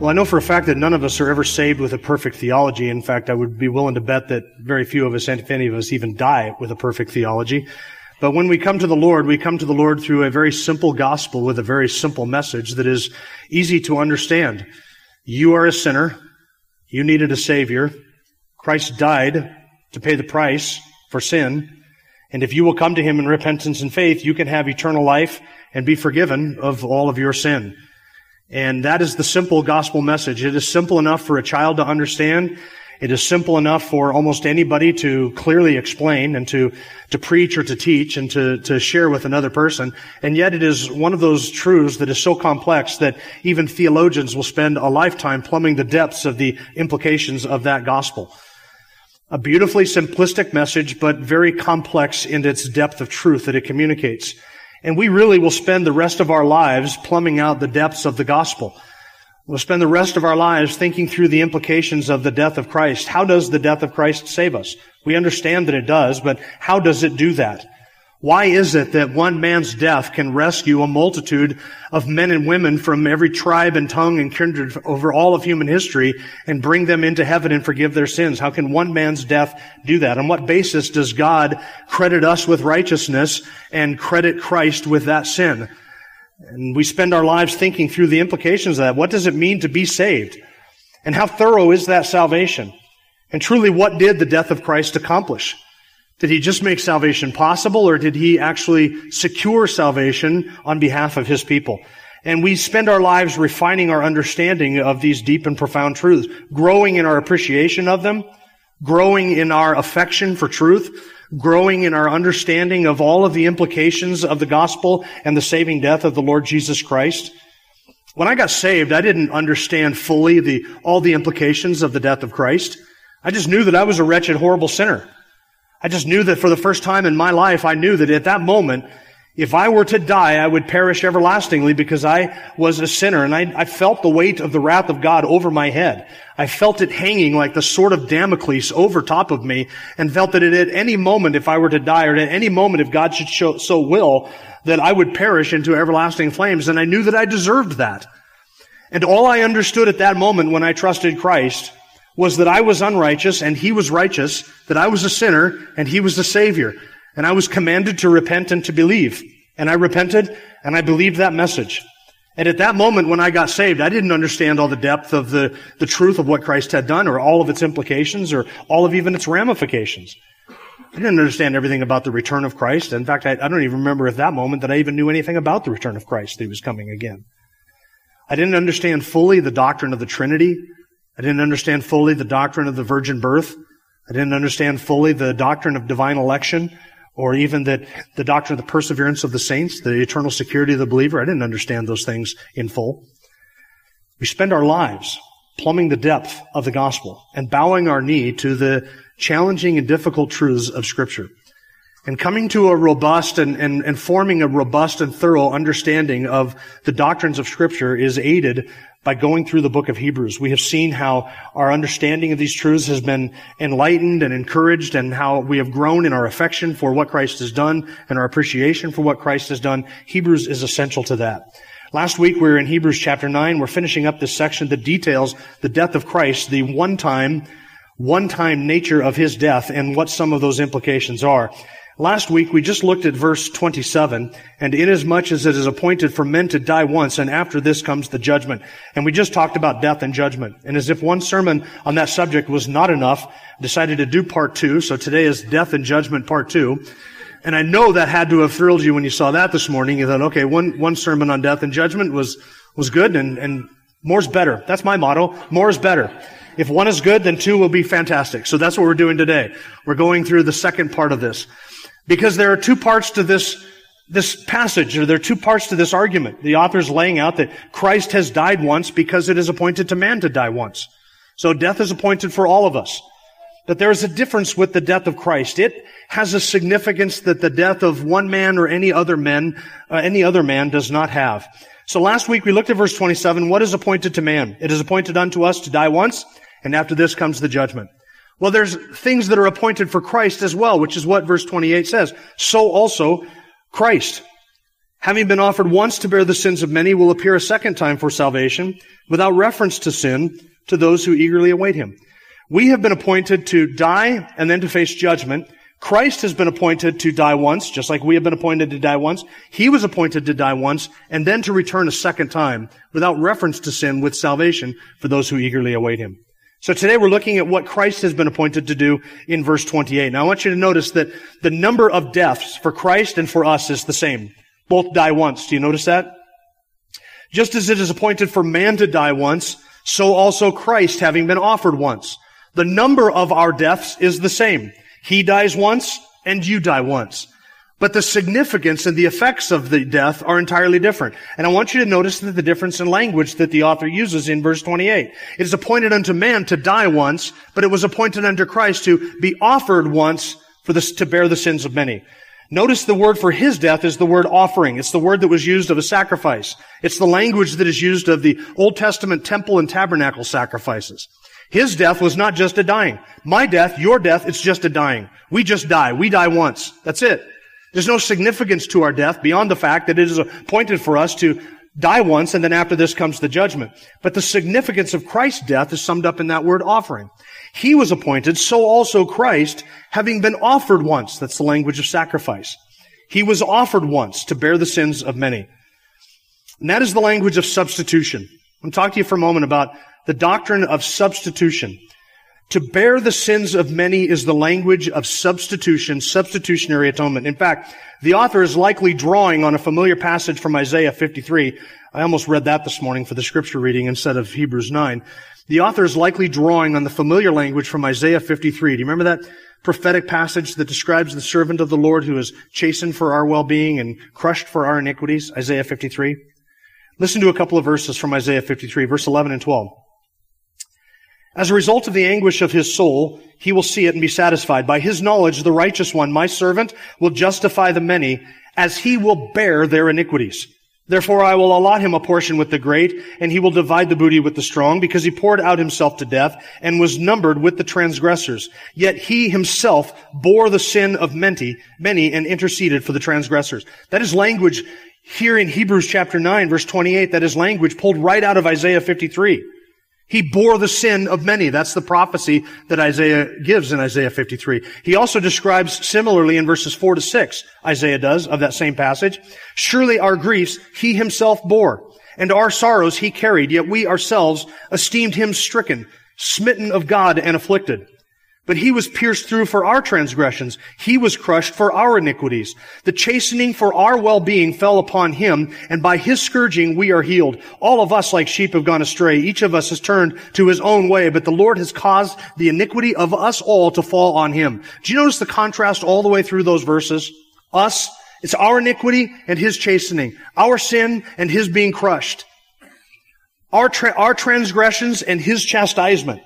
Well, I know for a fact that none of us are ever saved with a perfect theology. In fact, I would be willing to bet that very few of us, if any of us, even die with a perfect theology. But when we come to the Lord, we come to the Lord through a very simple gospel with a very simple message that is easy to understand. You are a sinner. You needed a savior. Christ died to pay the price for sin. And if you will come to him in repentance and faith, you can have eternal life and be forgiven of all of your sin. And that is the simple gospel message. It is simple enough for a child to understand. It is simple enough for almost anybody to clearly explain and to, to preach or to teach and to, to share with another person. And yet it is one of those truths that is so complex that even theologians will spend a lifetime plumbing the depths of the implications of that gospel. A beautifully simplistic message, but very complex in its depth of truth that it communicates. And we really will spend the rest of our lives plumbing out the depths of the gospel. We'll spend the rest of our lives thinking through the implications of the death of Christ. How does the death of Christ save us? We understand that it does, but how does it do that? Why is it that one man's death can rescue a multitude of men and women from every tribe and tongue and kindred over all of human history and bring them into heaven and forgive their sins? How can one man's death do that? On what basis does God credit us with righteousness and credit Christ with that sin? And we spend our lives thinking through the implications of that. What does it mean to be saved? And how thorough is that salvation? And truly, what did the death of Christ accomplish? Did he just make salvation possible or did he actually secure salvation on behalf of his people? And we spend our lives refining our understanding of these deep and profound truths, growing in our appreciation of them, growing in our affection for truth, growing in our understanding of all of the implications of the gospel and the saving death of the Lord Jesus Christ. When I got saved, I didn't understand fully the, all the implications of the death of Christ. I just knew that I was a wretched, horrible sinner. I just knew that for the first time in my life, I knew that at that moment, if I were to die, I would perish everlastingly because I was a sinner and I, I, felt the weight of the wrath of God over my head. I felt it hanging like the sword of Damocles over top of me and felt that at any moment, if I were to die or at any moment, if God should show, so will, that I would perish into everlasting flames. And I knew that I deserved that. And all I understood at that moment when I trusted Christ was that I was unrighteous and he was righteous, that I was a sinner and he was the savior. And I was commanded to repent and to believe. And I repented and I believed that message. And at that moment when I got saved, I didn't understand all the depth of the, the truth of what Christ had done or all of its implications or all of even its ramifications. I didn't understand everything about the return of Christ. In fact, I, I don't even remember at that moment that I even knew anything about the return of Christ, that he was coming again. I didn't understand fully the doctrine of the Trinity. I didn't understand fully the doctrine of the virgin birth. I didn't understand fully the doctrine of divine election or even that the doctrine of the perseverance of the saints, the eternal security of the believer. I didn't understand those things in full. We spend our lives plumbing the depth of the gospel and bowing our knee to the challenging and difficult truths of scripture. And coming to a robust and, and, and forming a robust and thorough understanding of the doctrines of scripture is aided by going through the book of Hebrews. We have seen how our understanding of these truths has been enlightened and encouraged and how we have grown in our affection for what Christ has done and our appreciation for what Christ has done. Hebrews is essential to that. Last week we were in Hebrews chapter 9. We're finishing up this section that details the death of Christ, the one-time, one-time nature of his death and what some of those implications are. Last week we just looked at verse 27, and inasmuch as it is appointed for men to die once, and after this comes the judgment. And we just talked about death and judgment. And as if one sermon on that subject was not enough, decided to do part two, so today is death and judgment part two. And I know that had to have thrilled you when you saw that this morning. You thought, okay, one, one sermon on death and judgment was, was good, and, and more's better. That's my motto. More is better. If one is good, then two will be fantastic. So that's what we're doing today. We're going through the second part of this. Because there are two parts to this, this passage, or there are two parts to this argument. The author is laying out that Christ has died once because it is appointed to man to die once. So death is appointed for all of us. But there is a difference with the death of Christ. It has a significance that the death of one man or any other men, uh, any other man does not have. So last week we looked at verse 27. What is appointed to man? It is appointed unto us to die once, and after this comes the judgment. Well, there's things that are appointed for Christ as well, which is what verse 28 says. So also Christ, having been offered once to bear the sins of many, will appear a second time for salvation, without reference to sin, to those who eagerly await him. We have been appointed to die and then to face judgment. Christ has been appointed to die once, just like we have been appointed to die once. He was appointed to die once and then to return a second time without reference to sin with salvation for those who eagerly await him. So today we're looking at what Christ has been appointed to do in verse 28. Now I want you to notice that the number of deaths for Christ and for us is the same. Both die once. Do you notice that? Just as it is appointed for man to die once, so also Christ having been offered once. The number of our deaths is the same. He dies once and you die once. But the significance and the effects of the death are entirely different. And I want you to notice that the difference in language that the author uses in verse 28. It is appointed unto man to die once, but it was appointed unto Christ to be offered once for this, to bear the sins of many. Notice the word for his death is the word offering. It's the word that was used of a sacrifice. It's the language that is used of the Old Testament temple and tabernacle sacrifices. His death was not just a dying. My death, your death, it's just a dying. We just die. We die once. That's it. There's no significance to our death beyond the fact that it is appointed for us to die once and then after this comes the judgment. But the significance of Christ's death is summed up in that word offering. He was appointed, so also Christ, having been offered once. That's the language of sacrifice. He was offered once to bear the sins of many. And that is the language of substitution. I'm talking to you for a moment about the doctrine of substitution. To bear the sins of many is the language of substitution, substitutionary atonement. In fact, the author is likely drawing on a familiar passage from Isaiah 53. I almost read that this morning for the scripture reading instead of Hebrews 9. The author is likely drawing on the familiar language from Isaiah 53. Do you remember that prophetic passage that describes the servant of the Lord who is chastened for our well-being and crushed for our iniquities? Isaiah 53. Listen to a couple of verses from Isaiah 53, verse 11 and 12. As a result of the anguish of his soul, he will see it and be satisfied. By his knowledge, the righteous one, my servant, will justify the many as he will bear their iniquities. Therefore I will allot him a portion with the great, and he will divide the booty with the strong, because he poured out himself to death and was numbered with the transgressors. Yet he himself bore the sin of many, many and interceded for the transgressors. That is language here in Hebrews chapter 9 verse 28. That is language pulled right out of Isaiah 53. He bore the sin of many. That's the prophecy that Isaiah gives in Isaiah 53. He also describes similarly in verses 4 to 6, Isaiah does, of that same passage. Surely our griefs he himself bore, and our sorrows he carried, yet we ourselves esteemed him stricken, smitten of God and afflicted. But he was pierced through for our transgressions. He was crushed for our iniquities. The chastening for our well-being fell upon him, and by his scourging we are healed. All of us like sheep have gone astray. Each of us has turned to his own way, but the Lord has caused the iniquity of us all to fall on him. Do you notice the contrast all the way through those verses? Us, it's our iniquity and his chastening. Our sin and his being crushed. Our, tra- our transgressions and his chastisement.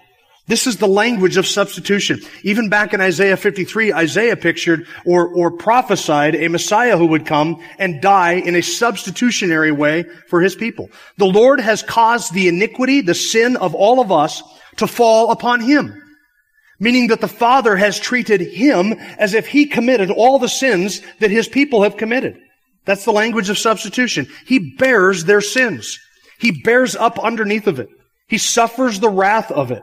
This is the language of substitution. Even back in Isaiah 53, Isaiah pictured or, or prophesied a Messiah who would come and die in a substitutionary way for his people. The Lord has caused the iniquity, the sin of all of us to fall upon him. Meaning that the Father has treated him as if he committed all the sins that his people have committed. That's the language of substitution. He bears their sins. He bears up underneath of it. He suffers the wrath of it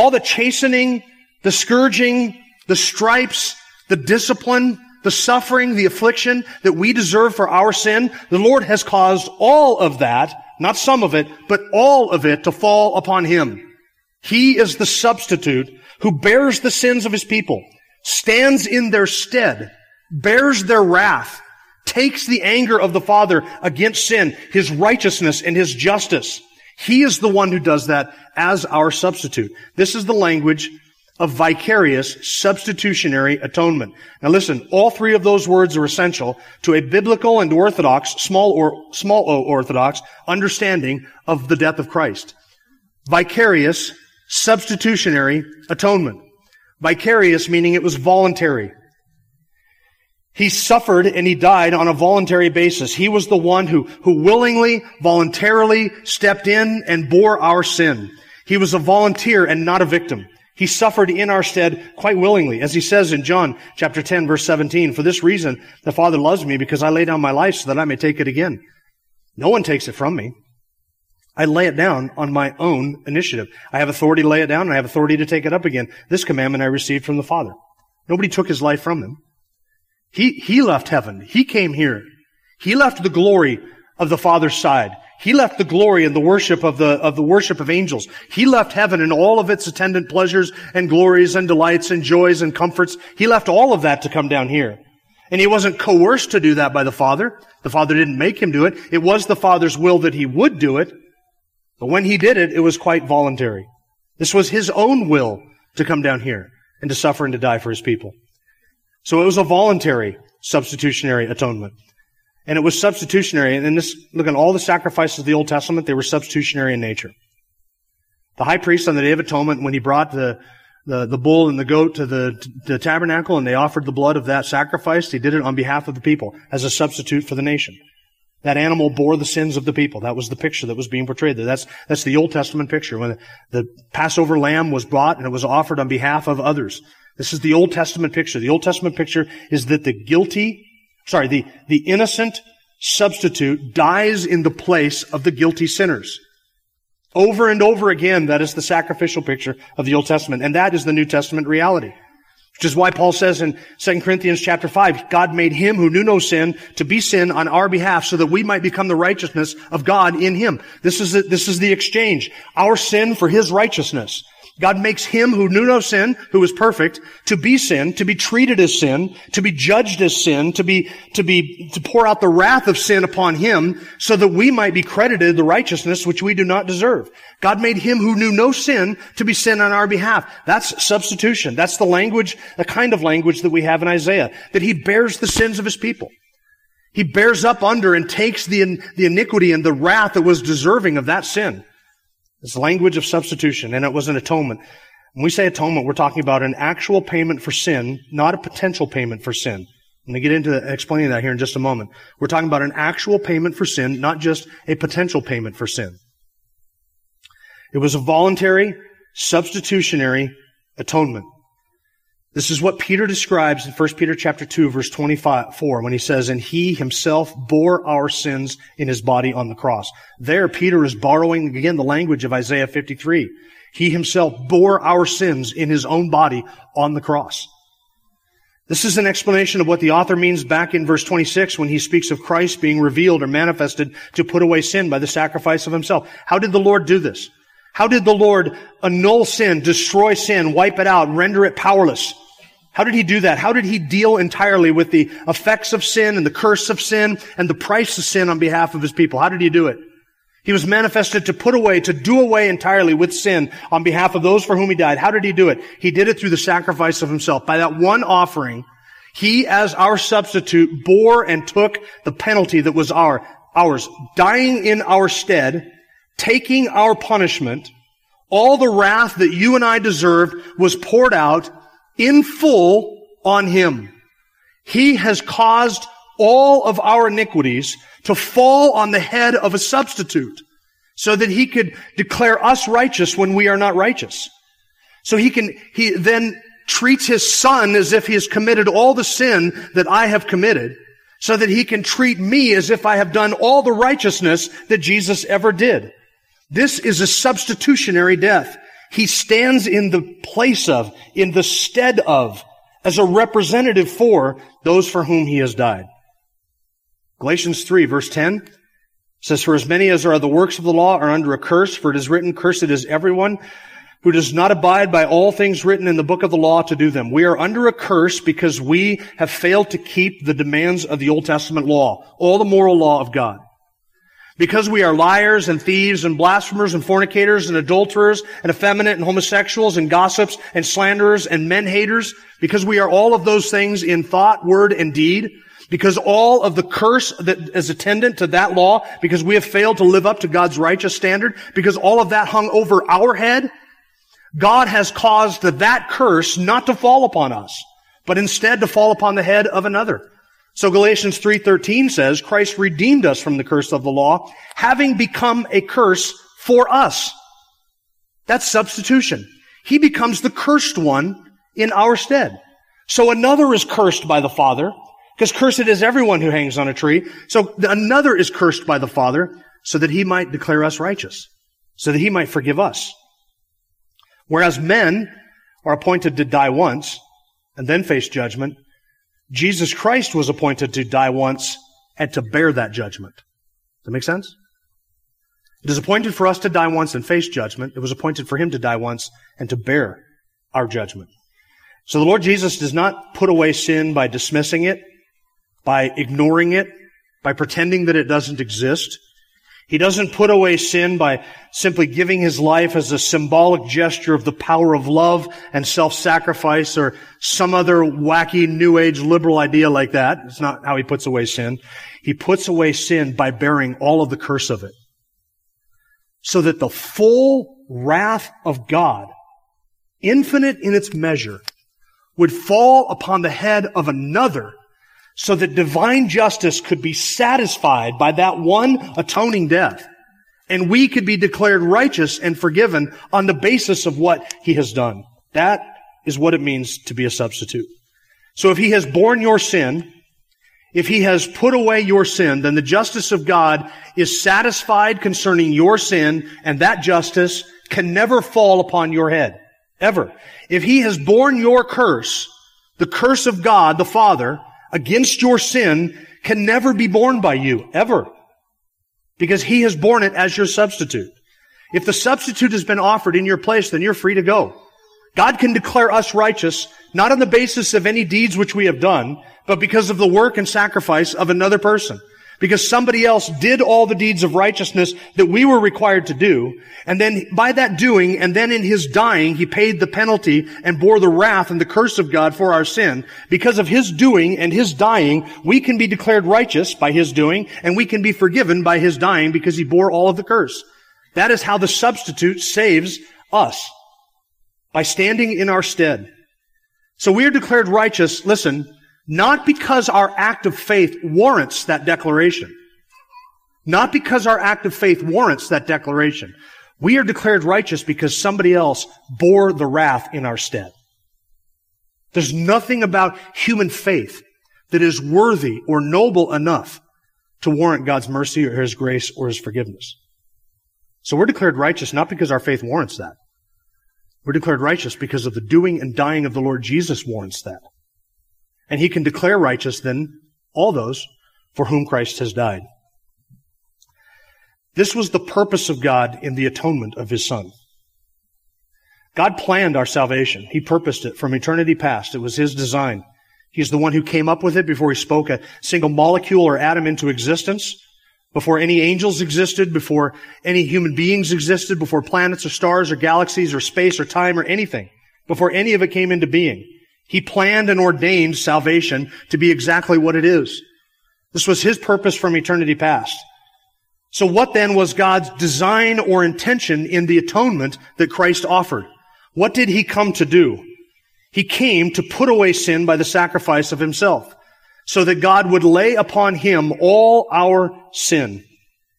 all the chastening, the scourging, the stripes, the discipline, the suffering, the affliction that we deserve for our sin, the Lord has caused all of that, not some of it, but all of it to fall upon Him. He is the substitute who bears the sins of His people, stands in their stead, bears their wrath, takes the anger of the Father against sin, His righteousness and His justice. He is the one who does that as our substitute. This is the language of vicarious substitutionary atonement. Now listen, all three of those words are essential to a biblical and orthodox, small or small o orthodox understanding of the death of Christ. Vicarious substitutionary atonement. Vicarious meaning it was voluntary. He suffered and he died on a voluntary basis. He was the one who, who willingly, voluntarily stepped in and bore our sin. He was a volunteer and not a victim. He suffered in our stead quite willingly. As he says in John chapter 10 verse 17, for this reason the Father loves me because I lay down my life so that I may take it again. No one takes it from me. I lay it down on my own initiative. I have authority to lay it down and I have authority to take it up again. This commandment I received from the Father. Nobody took his life from him. He, he left heaven. He came here. He left the glory of the Father's side. He left the glory and the worship of the, of the worship of angels. He left heaven and all of its attendant pleasures and glories and delights and joys and comforts. He left all of that to come down here. And he wasn't coerced to do that by the Father. The Father didn't make him do it. It was the Father's will that he would do it. But when he did it, it was quite voluntary. This was his own will to come down here and to suffer and to die for his people. So it was a voluntary substitutionary atonement. And it was substitutionary. And this, look at all the sacrifices of the Old Testament, they were substitutionary in nature. The high priest on the Day of Atonement, when he brought the, the, the bull and the goat to the, the tabernacle and they offered the blood of that sacrifice, he did it on behalf of the people as a substitute for the nation. That animal bore the sins of the people. That was the picture that was being portrayed there. That's, that's the Old Testament picture. When the Passover lamb was brought and it was offered on behalf of others. This is the Old Testament picture. The Old Testament picture is that the guilty, sorry, the, the innocent substitute dies in the place of the guilty sinners. Over and over again, that is the sacrificial picture of the Old Testament. And that is the New Testament reality. Which is why Paul says in 2 Corinthians chapter 5, God made him who knew no sin to be sin on our behalf so that we might become the righteousness of God in him. This is the, this is the exchange. Our sin for his righteousness. God makes him who knew no sin, who is perfect, to be sin, to be treated as sin, to be judged as sin, to be, to be, to pour out the wrath of sin upon him so that we might be credited the righteousness which we do not deserve. God made him who knew no sin to be sin on our behalf. That's substitution. That's the language, the kind of language that we have in Isaiah, that he bears the sins of his people. He bears up under and takes the, the iniquity and the wrath that was deserving of that sin. It's language of substitution, and it was an atonement. When we say atonement, we're talking about an actual payment for sin, not a potential payment for sin. I'm going to get into explaining that here in just a moment. We're talking about an actual payment for sin, not just a potential payment for sin. It was a voluntary, substitutionary atonement. This is what Peter describes in 1 Peter chapter 2 verse 24 when he says, and he himself bore our sins in his body on the cross. There Peter is borrowing again the language of Isaiah 53. He himself bore our sins in his own body on the cross. This is an explanation of what the author means back in verse 26 when he speaks of Christ being revealed or manifested to put away sin by the sacrifice of himself. How did the Lord do this? How did the Lord annul sin, destroy sin, wipe it out, render it powerless? How did he do that? How did he deal entirely with the effects of sin and the curse of sin and the price of sin on behalf of his people? How did he do it? He was manifested to put away, to do away entirely with sin on behalf of those for whom he died. How did he do it? He did it through the sacrifice of himself. By that one offering, he as our substitute bore and took the penalty that was our, ours, dying in our stead, taking our punishment, all the wrath that you and I deserved was poured out in full on him. He has caused all of our iniquities to fall on the head of a substitute so that he could declare us righteous when we are not righteous. So he can, he then treats his son as if he has committed all the sin that I have committed so that he can treat me as if I have done all the righteousness that Jesus ever did. This is a substitutionary death. He stands in the place of, in the stead of, as a representative for those for whom he has died. Galatians 3 verse 10 says, For as many as are the works of the law are under a curse, for it is written, Cursed is everyone who does not abide by all things written in the book of the law to do them. We are under a curse because we have failed to keep the demands of the Old Testament law, all the moral law of God. Because we are liars and thieves and blasphemers and fornicators and adulterers and effeminate and homosexuals and gossips and slanderers and men haters, because we are all of those things in thought, word, and deed, because all of the curse that is attendant to that law, because we have failed to live up to God's righteous standard, because all of that hung over our head, God has caused that curse not to fall upon us, but instead to fall upon the head of another. So Galatians 3:13 says, Christ redeemed us from the curse of the law, having become a curse for us. That's substitution. He becomes the cursed one in our stead. So another is cursed by the Father, because cursed is everyone who hangs on a tree. So another is cursed by the Father, so that he might declare us righteous, so that he might forgive us. Whereas men are appointed to die once and then face judgment, Jesus Christ was appointed to die once and to bear that judgment. Does that make sense? It is appointed for us to die once and face judgment. It was appointed for him to die once and to bear our judgment. So the Lord Jesus does not put away sin by dismissing it, by ignoring it, by pretending that it doesn't exist. He doesn't put away sin by simply giving his life as a symbolic gesture of the power of love and self-sacrifice or some other wacky new age liberal idea like that. It's not how he puts away sin. He puts away sin by bearing all of the curse of it. So that the full wrath of God, infinite in its measure, would fall upon the head of another so that divine justice could be satisfied by that one atoning death. And we could be declared righteous and forgiven on the basis of what he has done. That is what it means to be a substitute. So if he has borne your sin, if he has put away your sin, then the justice of God is satisfied concerning your sin, and that justice can never fall upon your head. Ever. If he has borne your curse, the curse of God, the Father, against your sin can never be borne by you, ever. Because he has borne it as your substitute. If the substitute has been offered in your place, then you're free to go. God can declare us righteous, not on the basis of any deeds which we have done, but because of the work and sacrifice of another person because somebody else did all the deeds of righteousness that we were required to do. And then by that doing, and then in his dying, he paid the penalty and bore the wrath and the curse of God for our sin. Because of his doing and his dying, we can be declared righteous by his doing, and we can be forgiven by his dying because he bore all of the curse. That is how the substitute saves us. By standing in our stead. So we are declared righteous, listen, not because our act of faith warrants that declaration. Not because our act of faith warrants that declaration. We are declared righteous because somebody else bore the wrath in our stead. There's nothing about human faith that is worthy or noble enough to warrant God's mercy or His grace or His forgiveness. So we're declared righteous not because our faith warrants that. We're declared righteous because of the doing and dying of the Lord Jesus warrants that and he can declare righteous then all those for whom Christ has died. This was the purpose of God in the atonement of his son. God planned our salvation. He purposed it from eternity past. It was his design. He's the one who came up with it before he spoke a single molecule or atom into existence, before any angels existed, before any human beings existed, before planets or stars or galaxies or space or time or anything, before any of it came into being. He planned and ordained salvation to be exactly what it is. This was His purpose from eternity past. So what then was God's design or intention in the atonement that Christ offered? What did He come to do? He came to put away sin by the sacrifice of Himself, so that God would lay upon Him all our sin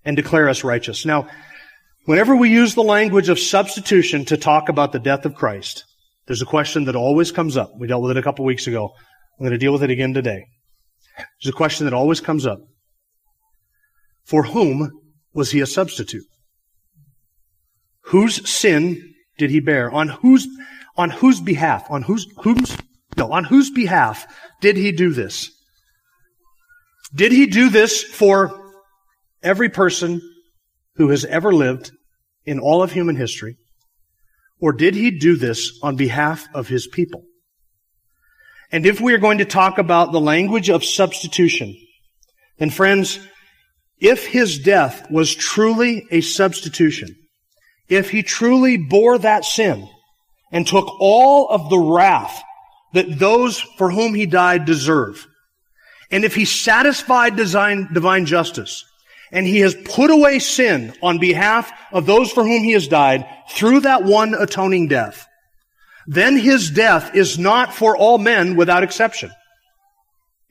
and declare us righteous. Now, whenever we use the language of substitution to talk about the death of Christ, there's a question that always comes up. We dealt with it a couple weeks ago. I'm going to deal with it again today. There's a question that always comes up. For whom was he a substitute? Whose sin did he bear? On whose, on whose behalf? On whose, whose, no, on whose behalf did he do this? Did he do this for every person who has ever lived in all of human history? Or did he do this on behalf of his people? And if we are going to talk about the language of substitution, then friends, if his death was truly a substitution, if he truly bore that sin and took all of the wrath that those for whom he died deserve, and if he satisfied divine justice, and he has put away sin on behalf of those for whom he has died through that one atoning death. then his death is not for all men without exception.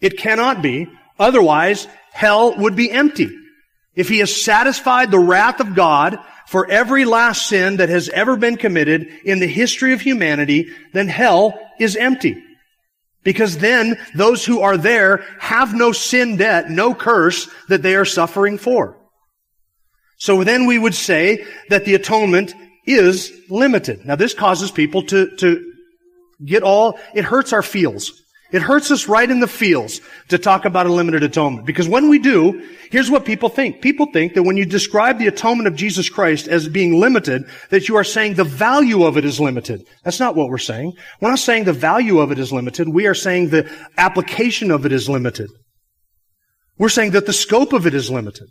It cannot be. Otherwise, hell would be empty. If he has satisfied the wrath of God for every last sin that has ever been committed in the history of humanity, then hell is empty. Because then those who are there have no sin debt, no curse that they are suffering for. So then we would say that the atonement is limited. Now this causes people to, to get all, it hurts our feels. It hurts us right in the feels to talk about a limited atonement. Because when we do, here's what people think. People think that when you describe the atonement of Jesus Christ as being limited, that you are saying the value of it is limited. That's not what we're saying. We're not saying the value of it is limited. We are saying the application of it is limited. We're saying that the scope of it is limited.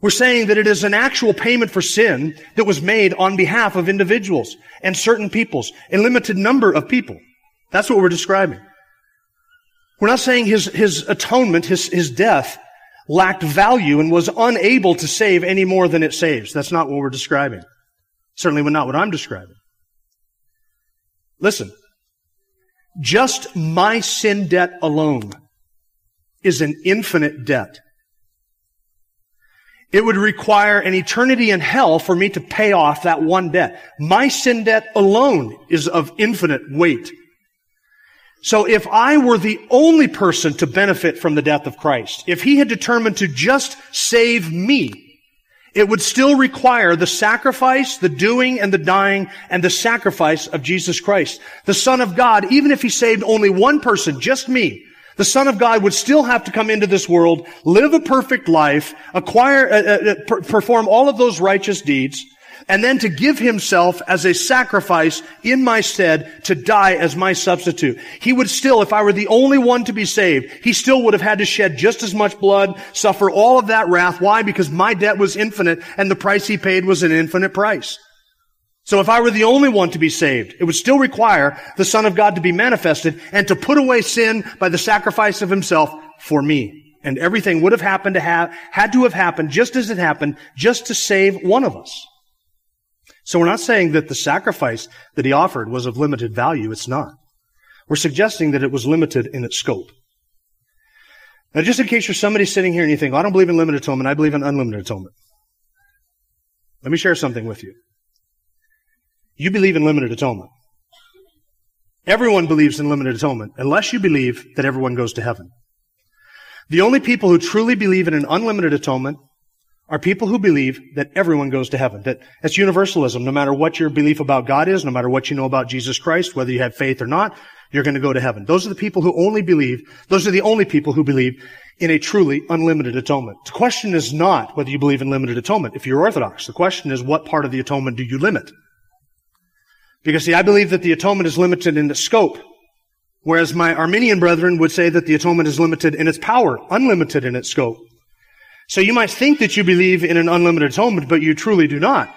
We're saying that it is an actual payment for sin that was made on behalf of individuals and certain peoples, a limited number of people. That's what we're describing. We're not saying his, his atonement, his, his death, lacked value and was unable to save any more than it saves. That's not what we're describing. Certainly not what I'm describing. Listen. Just my sin debt alone is an infinite debt. It would require an eternity in hell for me to pay off that one debt. My sin debt alone is of infinite weight. So if I were the only person to benefit from the death of Christ, if he had determined to just save me, it would still require the sacrifice, the doing and the dying and the sacrifice of Jesus Christ. The Son of God, even if he saved only one person, just me, the Son of God would still have to come into this world, live a perfect life, acquire, uh, uh, uh, per- perform all of those righteous deeds, and then to give himself as a sacrifice in my stead to die as my substitute. He would still, if I were the only one to be saved, he still would have had to shed just as much blood, suffer all of that wrath. Why? Because my debt was infinite and the price he paid was an infinite price. So if I were the only one to be saved, it would still require the Son of God to be manifested and to put away sin by the sacrifice of himself for me. And everything would have happened to have, had to have happened just as it happened, just to save one of us. So we're not saying that the sacrifice that he offered was of limited value. It's not. We're suggesting that it was limited in its scope. Now, just in case you're somebody sitting here and you think, well, I don't believe in limited atonement, I believe in unlimited atonement. Let me share something with you. You believe in limited atonement. Everyone believes in limited atonement, unless you believe that everyone goes to heaven. The only people who truly believe in an unlimited atonement are people who believe that everyone goes to heaven. That that's universalism. No matter what your belief about God is, no matter what you know about Jesus Christ, whether you have faith or not, you're going to go to heaven. Those are the people who only believe, those are the only people who believe in a truly unlimited atonement. The question is not whether you believe in limited atonement if you're Orthodox. The question is what part of the atonement do you limit? Because see, I believe that the atonement is limited in the scope, whereas my Arminian brethren would say that the atonement is limited in its power, unlimited in its scope. So you might think that you believe in an unlimited atonement, but you truly do not.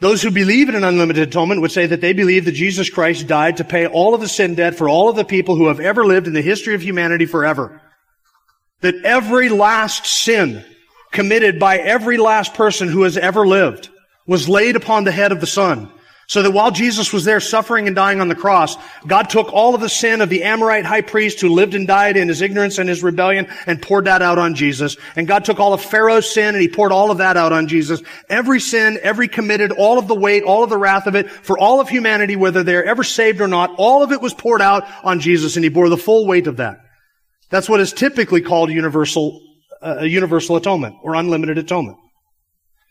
Those who believe in an unlimited atonement would say that they believe that Jesus Christ died to pay all of the sin debt for all of the people who have ever lived in the history of humanity forever. That every last sin committed by every last person who has ever lived was laid upon the head of the Son. So that while Jesus was there suffering and dying on the cross, God took all of the sin of the Amorite high priest who lived and died in his ignorance and his rebellion and poured that out on Jesus. And God took all of Pharaoh's sin and he poured all of that out on Jesus. Every sin, every committed, all of the weight, all of the wrath of it, for all of humanity, whether they're ever saved or not, all of it was poured out on Jesus and he bore the full weight of that. That's what is typically called universal, uh, universal atonement or unlimited atonement.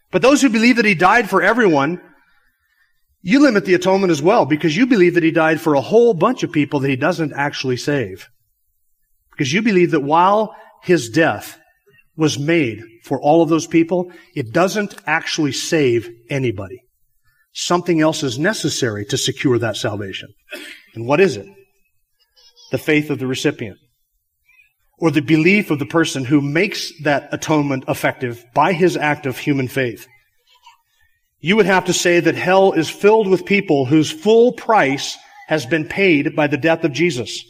But those who believe that he died for everyone you limit the atonement as well because you believe that he died for a whole bunch of people that he doesn't actually save. Because you believe that while his death was made for all of those people, it doesn't actually save anybody. Something else is necessary to secure that salvation. And what is it? The faith of the recipient. Or the belief of the person who makes that atonement effective by his act of human faith you would have to say that hell is filled with people whose full price has been paid by the death of Jesus.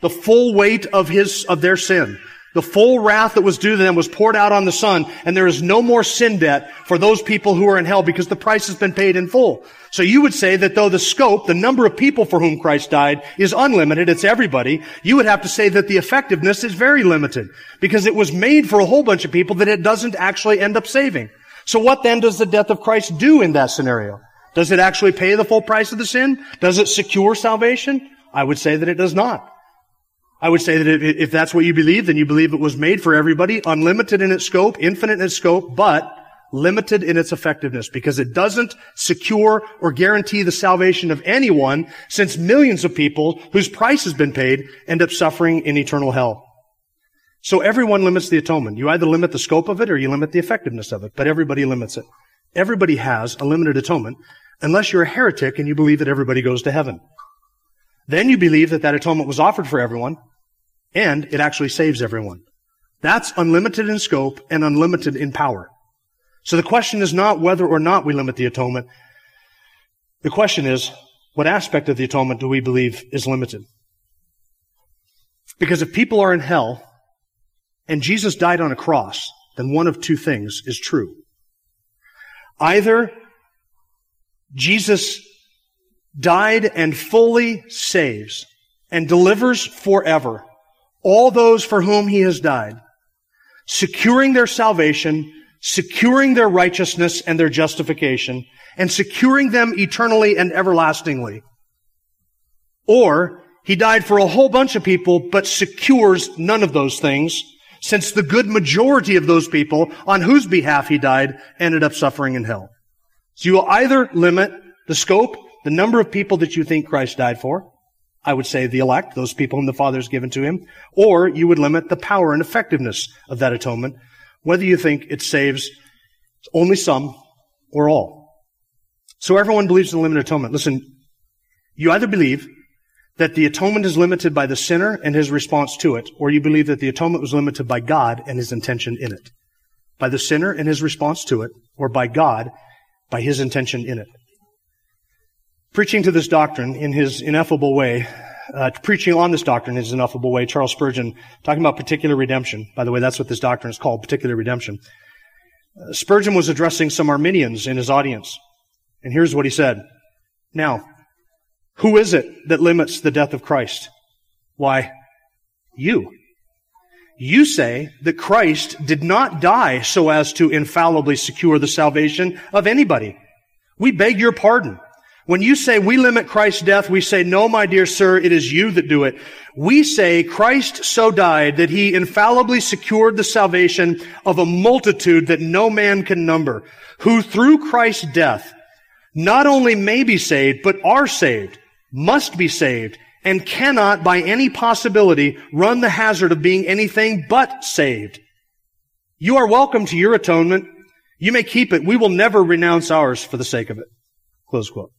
The full weight of his, of their sin. The full wrath that was due to them was poured out on the Son, and there is no more sin debt for those people who are in hell because the price has been paid in full. So you would say that though the scope, the number of people for whom Christ died is unlimited, it's everybody, you would have to say that the effectiveness is very limited because it was made for a whole bunch of people that it doesn't actually end up saving. So what then does the death of Christ do in that scenario? Does it actually pay the full price of the sin? Does it secure salvation? I would say that it does not. I would say that if that's what you believe, then you believe it was made for everybody, unlimited in its scope, infinite in its scope, but limited in its effectiveness because it doesn't secure or guarantee the salvation of anyone since millions of people whose price has been paid end up suffering in eternal hell. So everyone limits the atonement. You either limit the scope of it or you limit the effectiveness of it, but everybody limits it. Everybody has a limited atonement unless you're a heretic and you believe that everybody goes to heaven. Then you believe that that atonement was offered for everyone and it actually saves everyone. That's unlimited in scope and unlimited in power. So the question is not whether or not we limit the atonement. The question is, what aspect of the atonement do we believe is limited? Because if people are in hell and Jesus died on a cross, then one of two things is true. Either Jesus died and fully saves and delivers forever all those for whom he has died, securing their salvation, securing their righteousness and their justification, and securing them eternally and everlastingly. Or he died for a whole bunch of people, but secures none of those things, since the good majority of those people on whose behalf he died ended up suffering in hell. So you will either limit the scope, the number of people that you think Christ died for, I would say the elect, those people whom the Father has given to him, or you would limit the power and effectiveness of that atonement, whether you think it saves only some or all. So everyone believes in the limited atonement. Listen, you either believe that the atonement is limited by the sinner and his response to it, or you believe that the atonement was limited by God and his intention in it. By the sinner and his response to it, or by God by his intention in it preaching to this doctrine in his ineffable way, uh, preaching on this doctrine in his ineffable way, Charles Spurgeon, talking about particular redemption. By the way, that's what this doctrine is called, particular redemption. Uh, Spurgeon was addressing some Arminians in his audience. And here's what he said. Now, who is it that limits the death of Christ? Why, you. You say that Christ did not die so as to infallibly secure the salvation of anybody. We beg your pardon. When you say we limit Christ's death, we say, no, my dear sir, it is you that do it. We say Christ so died that he infallibly secured the salvation of a multitude that no man can number, who through Christ's death not only may be saved, but are saved, must be saved, and cannot by any possibility run the hazard of being anything but saved. You are welcome to your atonement. You may keep it. We will never renounce ours for the sake of it. Close quote.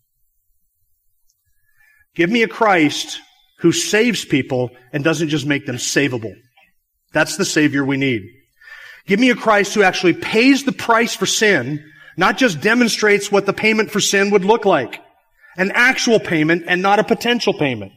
Give me a Christ who saves people and doesn't just make them savable. That's the Savior we need. Give me a Christ who actually pays the price for sin, not just demonstrates what the payment for sin would look like. An actual payment and not a potential payment.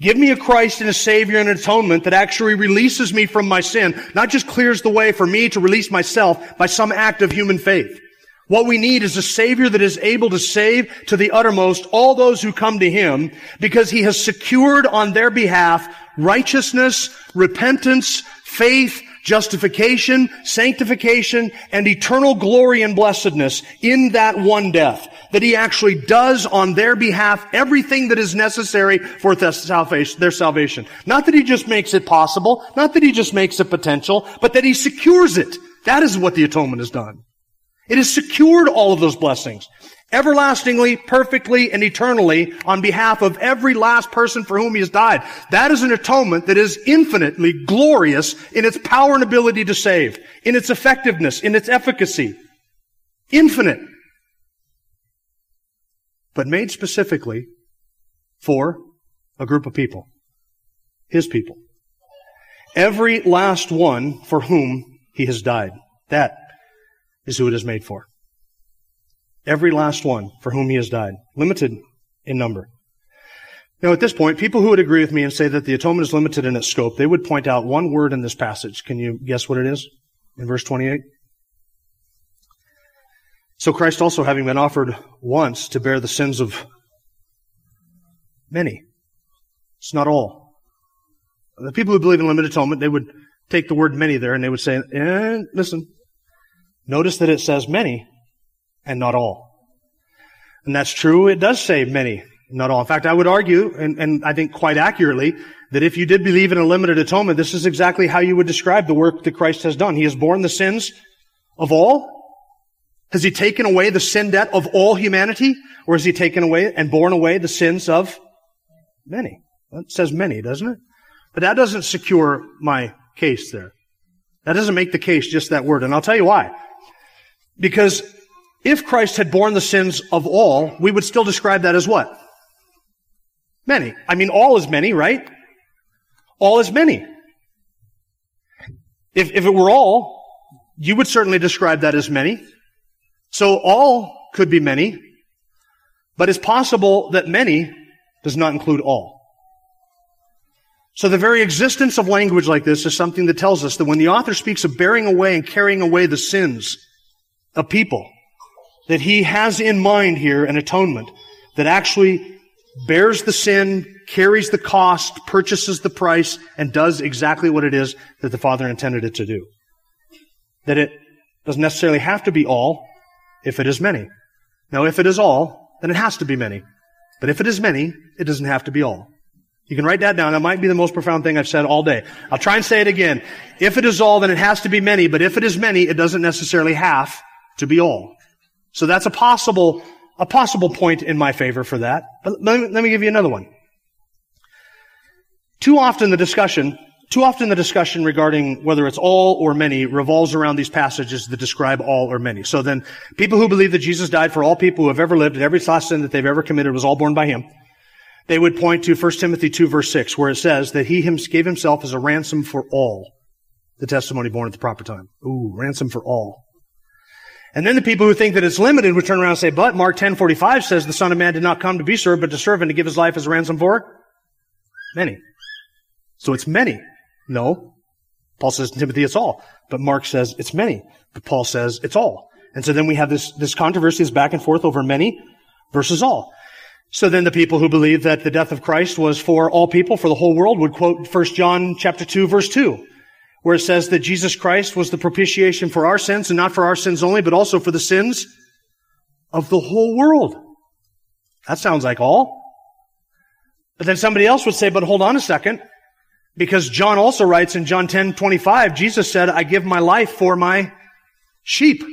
Give me a Christ and a Savior and an atonement that actually releases me from my sin, not just clears the way for me to release myself by some act of human faith. What we need is a Savior that is able to save to the uttermost all those who come to Him because He has secured on their behalf righteousness, repentance, faith, justification, sanctification, and eternal glory and blessedness in that one death. That He actually does on their behalf everything that is necessary for their salvation. Not that He just makes it possible, not that He just makes it potential, but that He secures it. That is what the atonement has done. It has secured all of those blessings. Everlastingly, perfectly, and eternally on behalf of every last person for whom he has died. That is an atonement that is infinitely glorious in its power and ability to save, in its effectiveness, in its efficacy. Infinite. But made specifically for a group of people. His people. Every last one for whom he has died. That is who it is made for. Every last one for whom he has died, limited in number. Now, at this point, people who would agree with me and say that the atonement is limited in its scope, they would point out one word in this passage. Can you guess what it is? In verse 28? So Christ also having been offered once to bear the sins of many. It's not all. The people who believe in limited atonement, they would take the word many there and they would say, eh, listen, notice that it says many and not all. And that's true. It does say many, not all. In fact, I would argue, and, and I think quite accurately, that if you did believe in a limited atonement, this is exactly how you would describe the work that Christ has done. He has borne the sins of all. Has he taken away the sin debt of all humanity? Or has he taken away and borne away the sins of many? It says many, doesn't it? But that doesn't secure my case there. That doesn't make the case just that word. And I'll tell you why. Because if Christ had borne the sins of all, we would still describe that as what? Many. I mean, all is many, right? All is many. If, if it were all, you would certainly describe that as many. So all could be many, but it's possible that many does not include all. So the very existence of language like this is something that tells us that when the author speaks of bearing away and carrying away the sins of people, that he has in mind here an atonement that actually bears the sin, carries the cost, purchases the price, and does exactly what it is that the Father intended it to do. That it doesn't necessarily have to be all if it is many. Now, if it is all, then it has to be many. But if it is many, it doesn't have to be all. You can write that down. That might be the most profound thing I've said all day. I'll try and say it again. If it is all, then it has to be many, but if it is many, it doesn't necessarily have to be all. So that's a possible, a possible point in my favor for that. But let me, let me give you another one. Too often the discussion, too often the discussion regarding whether it's all or many revolves around these passages that describe all or many. So then, people who believe that Jesus died for all people who have ever lived and every last sin that they've ever committed was all borne by Him they would point to 1 Timothy 2 verse 6 where it says that he gave himself as a ransom for all. The testimony born at the proper time. Ooh, ransom for all. And then the people who think that it's limited would turn around and say, but Mark 10:45 says the Son of Man did not come to be served, but to serve and to give his life as a ransom for many. So it's many. No. Paul says in Timothy it's all. But Mark says it's many. But Paul says it's all. And so then we have this, this controversy is back and forth over many versus all. So then the people who believe that the death of Christ was for all people, for the whole world, would quote 1 John chapter 2 verse 2, where it says that Jesus Christ was the propitiation for our sins, and not for our sins only, but also for the sins of the whole world. That sounds like all. But then somebody else would say, but hold on a second, because John also writes in John 10, 25, Jesus said, I give my life for my sheep.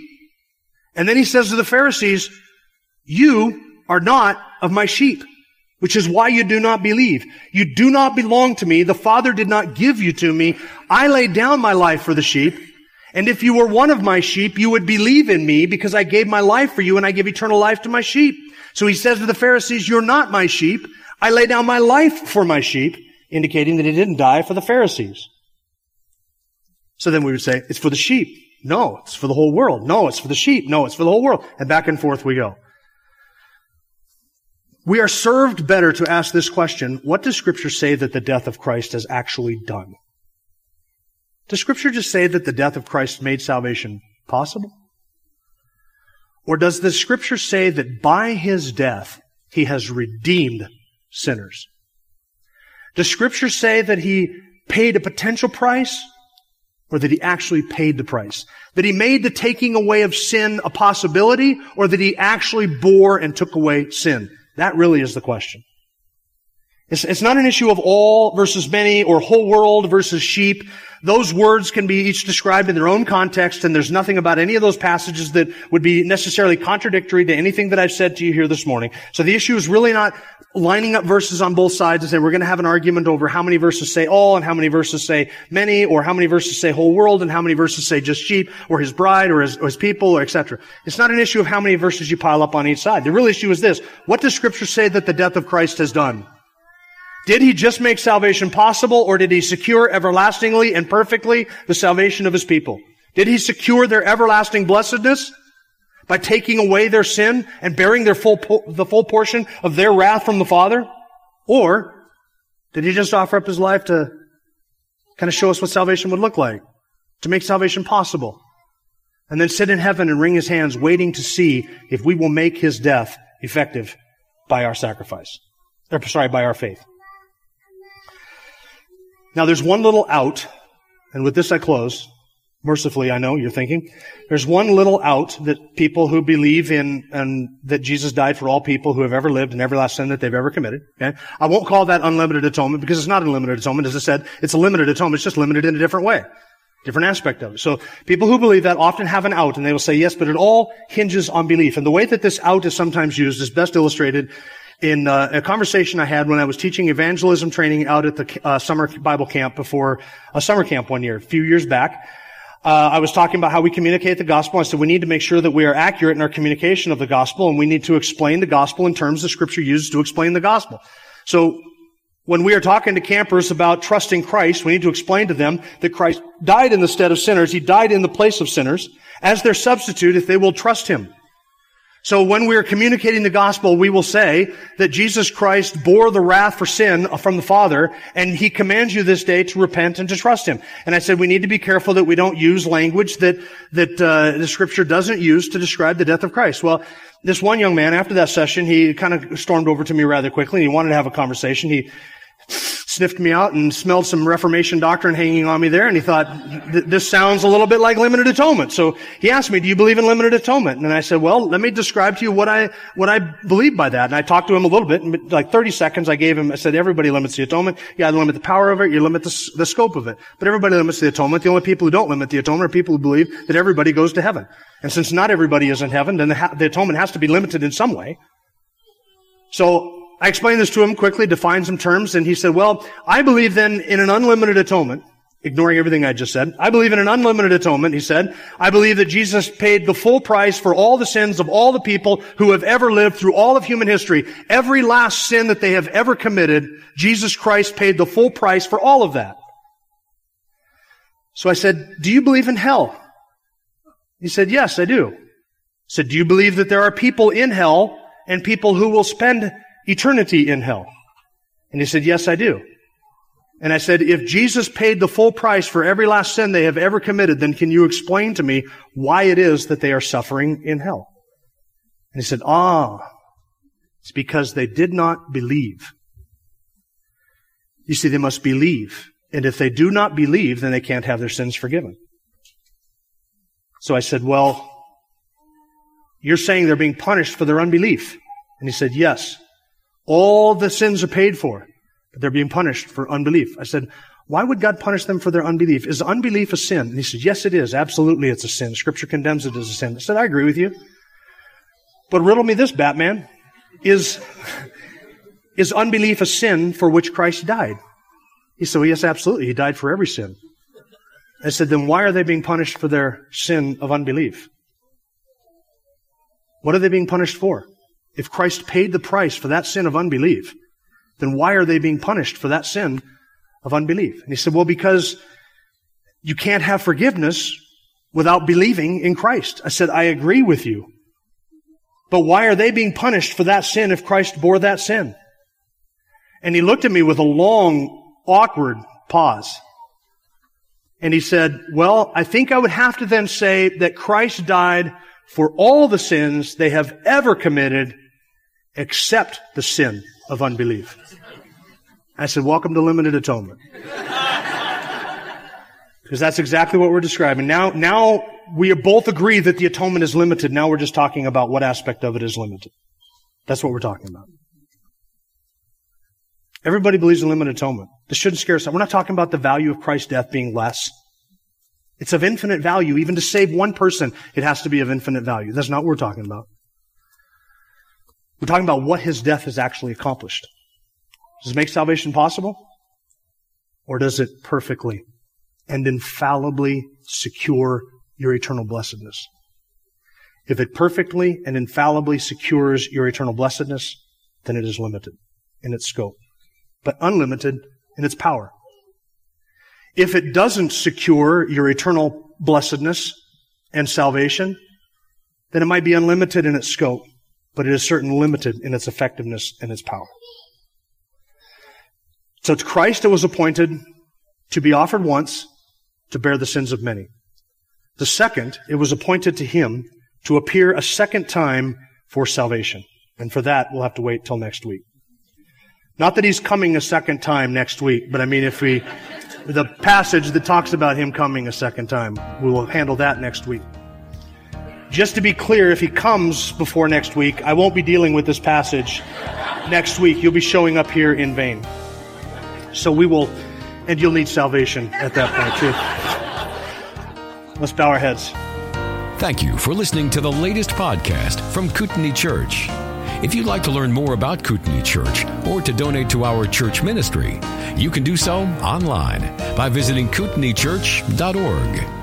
And then he says to the Pharisees, you are not of my sheep, which is why you do not believe. You do not belong to me. The Father did not give you to me. I laid down my life for the sheep. And if you were one of my sheep, you would believe in me because I gave my life for you and I give eternal life to my sheep. So he says to the Pharisees, you're not my sheep. I lay down my life for my sheep, indicating that he didn't die for the Pharisees. So then we would say, it's for the sheep. No, it's for the whole world. No, it's for the sheep. No, it's for the whole world. And back and forth we go. We are served better to ask this question, what does scripture say that the death of Christ has actually done? Does scripture just say that the death of Christ made salvation possible? Or does the scripture say that by his death, he has redeemed sinners? Does scripture say that he paid a potential price or that he actually paid the price? That he made the taking away of sin a possibility or that he actually bore and took away sin? That really is the question. It's, it's, not an issue of all versus many or whole world versus sheep. Those words can be each described in their own context, and there's nothing about any of those passages that would be necessarily contradictory to anything that I've said to you here this morning. So the issue is really not lining up verses on both sides and saying we're going to have an argument over how many verses say all and how many verses say many, or how many verses say whole world and how many verses say just sheep, or his bride, or his, or his people, or etc. It's not an issue of how many verses you pile up on each side. The real issue is this. What does scripture say that the death of Christ has done? Did he just make salvation possible or did he secure everlastingly and perfectly the salvation of his people? Did he secure their everlasting blessedness by taking away their sin and bearing their full, po- the full portion of their wrath from the Father? Or did he just offer up his life to kind of show us what salvation would look like? To make salvation possible? And then sit in heaven and wring his hands waiting to see if we will make his death effective by our sacrifice. Or, sorry, by our faith. Now there's one little out, and with this I close. Mercifully, I know you're thinking. There's one little out that people who believe in and that Jesus died for all people who have ever lived and every last sin that they've ever committed. Okay? I won't call that unlimited atonement because it's not unlimited atonement. As I said, it's a limited atonement. It's just limited in a different way. Different aspect of it. So people who believe that often have an out and they will say yes, but it all hinges on belief. And the way that this out is sometimes used is best illustrated in uh, a conversation I had when I was teaching evangelism training out at the uh, summer Bible camp before a summer camp one year, a few years back. Uh, I was talking about how we communicate the gospel. I said we need to make sure that we are accurate in our communication of the gospel, and we need to explain the gospel in terms the Scripture uses to explain the gospel. So when we are talking to campers about trusting Christ, we need to explain to them that Christ died in the stead of sinners. He died in the place of sinners as their substitute if they will trust Him. So when we are communicating the gospel, we will say that Jesus Christ bore the wrath for sin from the Father, and He commands you this day to repent and to trust Him. And I said we need to be careful that we don't use language that that uh, the Scripture doesn't use to describe the death of Christ. Well, this one young man, after that session, he kind of stormed over to me rather quickly. And he wanted to have a conversation. He sniffed me out and smelled some Reformation doctrine hanging on me there, and he thought, this sounds a little bit like limited atonement. So he asked me, do you believe in limited atonement? And I said, well, let me describe to you what I, what I believe by that. And I talked to him a little bit, like 30 seconds I gave him, I said, everybody limits the atonement. You either limit the power of it, you limit the, the scope of it. But everybody limits the atonement. The only people who don't limit the atonement are people who believe that everybody goes to heaven. And since not everybody is in heaven, then the, the atonement has to be limited in some way. So I explained this to him quickly, defined some terms, and he said, well, I believe then in an unlimited atonement, ignoring everything I just said. I believe in an unlimited atonement, he said. I believe that Jesus paid the full price for all the sins of all the people who have ever lived through all of human history. Every last sin that they have ever committed, Jesus Christ paid the full price for all of that. So I said, do you believe in hell? He said, yes, I do. I said, do you believe that there are people in hell and people who will spend eternity in hell? And he said, Yes, I do. And I said, If Jesus paid the full price for every last sin they have ever committed, then can you explain to me why it is that they are suffering in hell? And he said, Ah, it's because they did not believe. You see, they must believe. And if they do not believe, then they can't have their sins forgiven. So I said, Well, you're saying they're being punished for their unbelief. And he said, Yes. All the sins are paid for, but they're being punished for unbelief. I said, why would God punish them for their unbelief? Is unbelief a sin? And he said, yes, it is. Absolutely, it's a sin. Scripture condemns it as a sin. I said, I agree with you. But riddle me this, Batman. Is, is unbelief a sin for which Christ died? He said, well, yes, absolutely. He died for every sin. I said, then why are they being punished for their sin of unbelief? What are they being punished for? If Christ paid the price for that sin of unbelief, then why are they being punished for that sin of unbelief? And he said, well, because you can't have forgiveness without believing in Christ. I said, I agree with you. But why are they being punished for that sin if Christ bore that sin? And he looked at me with a long, awkward pause. And he said, well, I think I would have to then say that Christ died for all the sins they have ever committed except the sin of unbelief. I said, welcome to limited atonement. Because that's exactly what we're describing. Now, now we both agree that the atonement is limited. Now we're just talking about what aspect of it is limited. That's what we're talking about. Everybody believes in limited atonement. This shouldn't scare us. We're not talking about the value of Christ's death being less. It's of infinite value. Even to save one person, it has to be of infinite value. That's not what we're talking about. We're talking about what his death has actually accomplished. Does it make salvation possible? Or does it perfectly and infallibly secure your eternal blessedness? If it perfectly and infallibly secures your eternal blessedness, then it is limited in its scope, but unlimited in its power. If it doesn't secure your eternal blessedness and salvation, then it might be unlimited in its scope, but it is certainly limited in its effectiveness and its power. So it's Christ that was appointed to be offered once to bear the sins of many. The second, it was appointed to him to appear a second time for salvation. And for that, we'll have to wait till next week. Not that he's coming a second time next week, but I mean, if we, the passage that talks about him coming a second time, we will handle that next week. Just to be clear, if he comes before next week, I won't be dealing with this passage next week. You'll be showing up here in vain. So we will, and you'll need salvation at that point too. Let's bow our heads. Thank you for listening to the latest podcast from Kootenai Church. If you'd like to learn more about Kootenai Church or to donate to our church ministry, you can do so online by visiting kootenaichurch.org.